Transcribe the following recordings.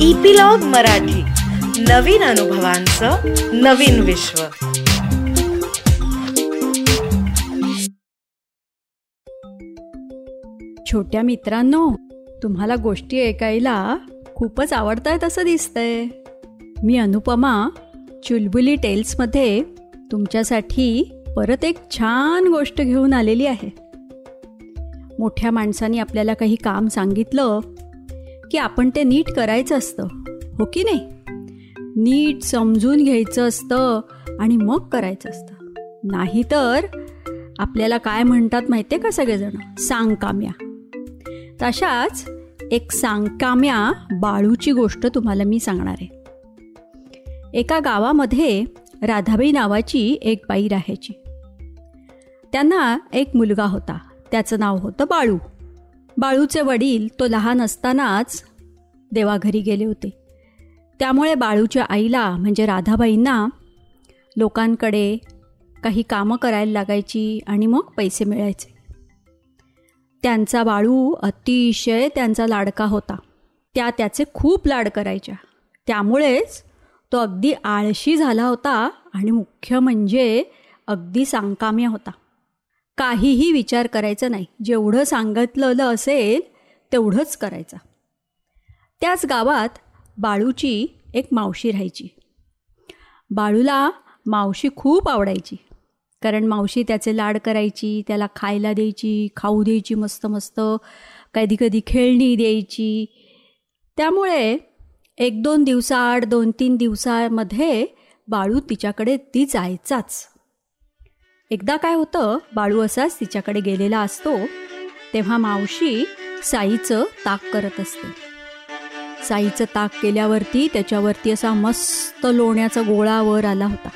Epilogue Marathi. नवीन अनुभवांचं नवीन विश्व. छोट्या मित्रांनो तुम्हाला गोष्टी ऐकायला खूपच आवडतायत असं दिसतंय. मी अनुपमा चुलबुली टेल्समध्ये तुमच्यासाठी परत एक छान गोष्ट घेऊन आलेली आहे. मोठ्या माणसांनी आपल्याला काही काम सांगितलं की आपण ते नीट करायचं असतं. हो की नाही? नीट समजून घ्यायचं असतं आणि मग करायचं असतं. नाहीतर आपल्याला काय म्हणतात माहिती आहे का सगळेजण? सांगकाम्या. तशाच एक सांगकाम्या बाळूची गोष्ट तुम्हाला मी सांगणार आहे. एका गावामध्ये राधाबाई नावाची एक बाई राहायची. त्यांना एक मुलगा होता. त्याचं नाव होतं बाळू. बाळूचे वडील तो लहान असतानाच देवाघरी गेले होते. त्यामुळे बाळूच्या आईला म्हणजे राधाबाईंना लोकांकडे काही कामं करायला लागायची आणि मग पैसे मिळायचे. त्यांचा बाळू अतिशय त्यांचा लाडका होता. त्या त्याचे खूप लाड करायच्या. त्यामुळेच तो अगदी आळशी झाला होता आणि मुख्य म्हणजे अगदी सांकाम्य होता. काहीही विचार करायचा नाही. जेवढं सांगितलेलं असेल तेवढंच करायचं. त्याच गावात बाळूची एक मावशी राहायची. बाळूला मावशी खूप आवडायची. कारण मावशी त्याचे लाड करायची त्याला खायला द्यायची खाऊ द्यायची मस्त मस्त कधी कधी खेळणी द्यायची. त्यामुळे एक दोन दिवसाआड दोन तीन दिवसामध्ये बाळू तिच्याकडे ती जायचाच. एकदा काय होतं बाळू असाच तिच्याकडे गेलेला असतो तेव्हा मावशी साईचं ताक करत असते. साईचं ताक केल्यावरती त्याच्यावरती असा मस्त लोण्याचा गोळा वर आला होता.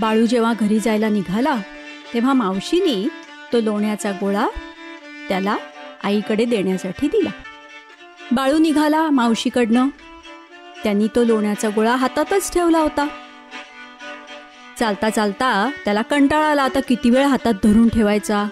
बाळू जेव्हा घरी जायला निघाला तेव्हा मावशीनी तो लोण्याचा गोळा त्याला आईकडे देण्यासाठी दिला. बाळू निघाला मावशीकडनं. त्यांनी तो लोण्याचा गोळा हातातच ठेवला होता. चालता चालता त्याला कंटाळा आला आता किती वेळ हातात धरून ठेवायचा.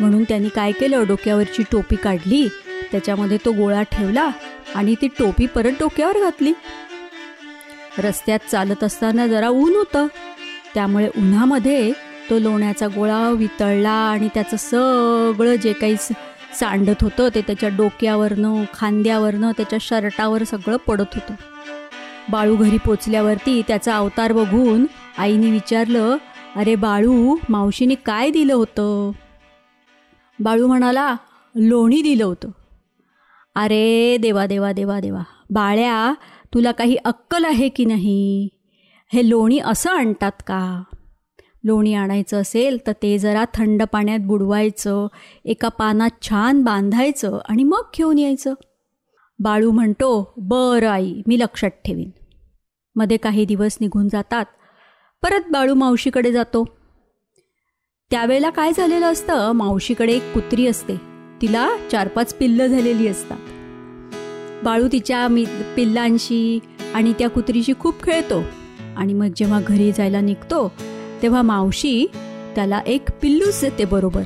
म्हणून त्यांनी काय केलं? डोक्यावरची टोपी काढली त्याच्यामध्ये तो गोळा ठेवला आणि ती टोपी परत डोक्यावर घातली. रस्त्यात चालत असताना जरा ऊन होतं. त्यामुळे उन्हामध्ये तो लोण्याचा गोळा वितळला आणि त्याचं सगळं जे काही सांडत होतं ते त्याच्या डोक्यावरनं खांद्यावरनं त्याच्या शर्टावर सगळं पडत होतं. बाळू घरी पोचल्यावरती त्याचा अवतार बघून आईने विचारलं अरे बाळू मावशीने काय दिलं होतं? बाळू म्हणाला लोणी दिलं होतं. अरे देवा देवा देवा देवा बाळ्या तुला काही अक्कल आहे की नाही? हे लोणी असं आणतात का? लोणी आणायचं असेल तर ते जरा थंड पाण्यात बुडवायचं एका पानात छान बांधायचं आणि मग घेऊन यायचं. बाळू म्हणतो बरं आई मी लक्षात ठेवीन. मध्ये काही दिवस निघून जातात परत बाळू मावशीकडे जातो. त्यावेळेला काय झालेलं असतं मावशीकडे एक कुत्री असते. तिला चार पाच पिल्लं झालेली असतात. बाळू तिच्या मी पिल्लांशी आणि त्या कुत्रीशी खूप खेळतो. आणि मग जेव्हा घरी जायला निघतो तेव्हा मावशी त्याला एक पिल्लूच देते बरोबर.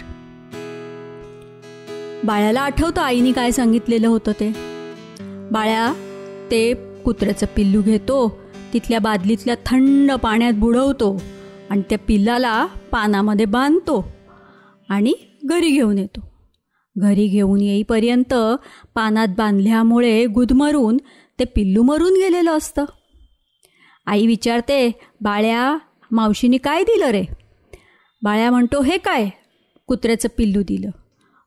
बाळ्याला आठवतं आईने काय सांगितलेलं होतं ते. बाळ्या ते कुत्र्याचं पिल्लू घेतो तिथल्या बादलीतल्या थंड पाण्यात बुडवतो आणि त्या पिल्लाला पानामध्ये बांधतो आणि घरी घेऊन येतो. घरी घेऊन येईपर्यंत पानात बांधल्यामुळे गुदमरून ते पिल्लू मरून गेलेलं असतं. आई विचारते बाळ्या मावशीने काय दिलं रे? बाळ्या म्हणतो हे काय? कुत्र्याचं पिल्लू दिलं.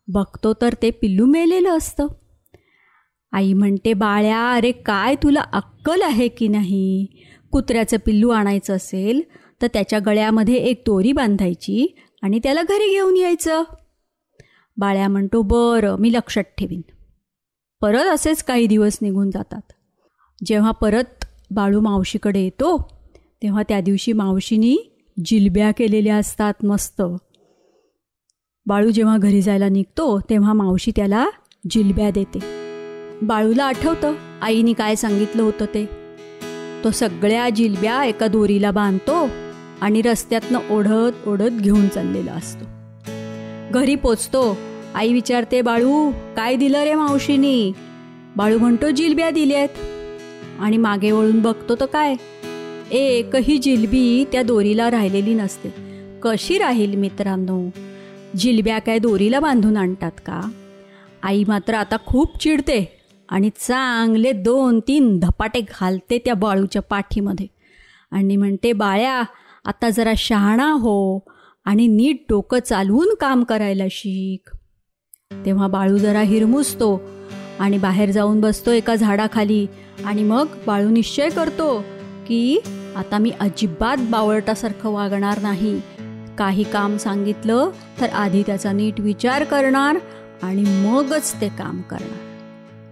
बघतो तर ते पिल्लू मेलेलं असतं. आई म्हणते बाळ्या अरे काय तुला अक्कल आहे की नाही? कुत्र्याचं पिल्लू आणायचं असेल तर त्याच्या गळ्यामध्ये एक दोरी बांधायची आणि त्याला घरी घेऊन यायचं. बाळ्या म्हणतो बरं मी लक्षात ठेवीन. परत असेच काही दिवस निघून जातात. जेव्हा परत बाळू मावशीकडे येतो तेव्हा त्या दिवशी मावशीनी जिलब्या केलेल्या असतात मस्त. बाळू जेव्हा घरी जायला निघतो तेव्हा मावशी त्याला जिलब्या देते. बाळूला आठवतं. आईने काय सांगितलं होतं ते? तो सगळ्या जिलब्या एका दोरीला बांधतो आणि रस्त्यातनं ओढत ओढत घेऊन चाललेला असतो. घरी पोचतो. आई विचारते बाळू काय दिलं रे मावशीनी? बाळू म्हणतो जिलब्या दिल्यात. आणि मागे वळून बघतो तर काय? एकही जिलबी त्या दोरीला राहिलेली नसते. कशी राहील मित्रांनो? जिलब्या काय दोरीला बांधून आणतात का? आई मात्र आता खूप चिडते. आणि चांगले दोन तीन धपाटे घालते त्या बाळूच्या पाठीमध्ये. आणि म्हणते बाळ्या आता जरा शहाणा हो आणि नीट डोकं चालवून काम करायला शिक. तेव्हा बाळू जरा हिरमुसतो आणि बाहेर जाऊन बसतो एका झाडाखाली. आणि मग बाळू निश्चय करतो की आता मी अजिबात बावळटासारखं वागणार नाही. काही काम सांगितलं तर आधी त्याचा नीट विचार करणार आणि मगच ते काम करणार.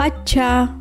अच्छा.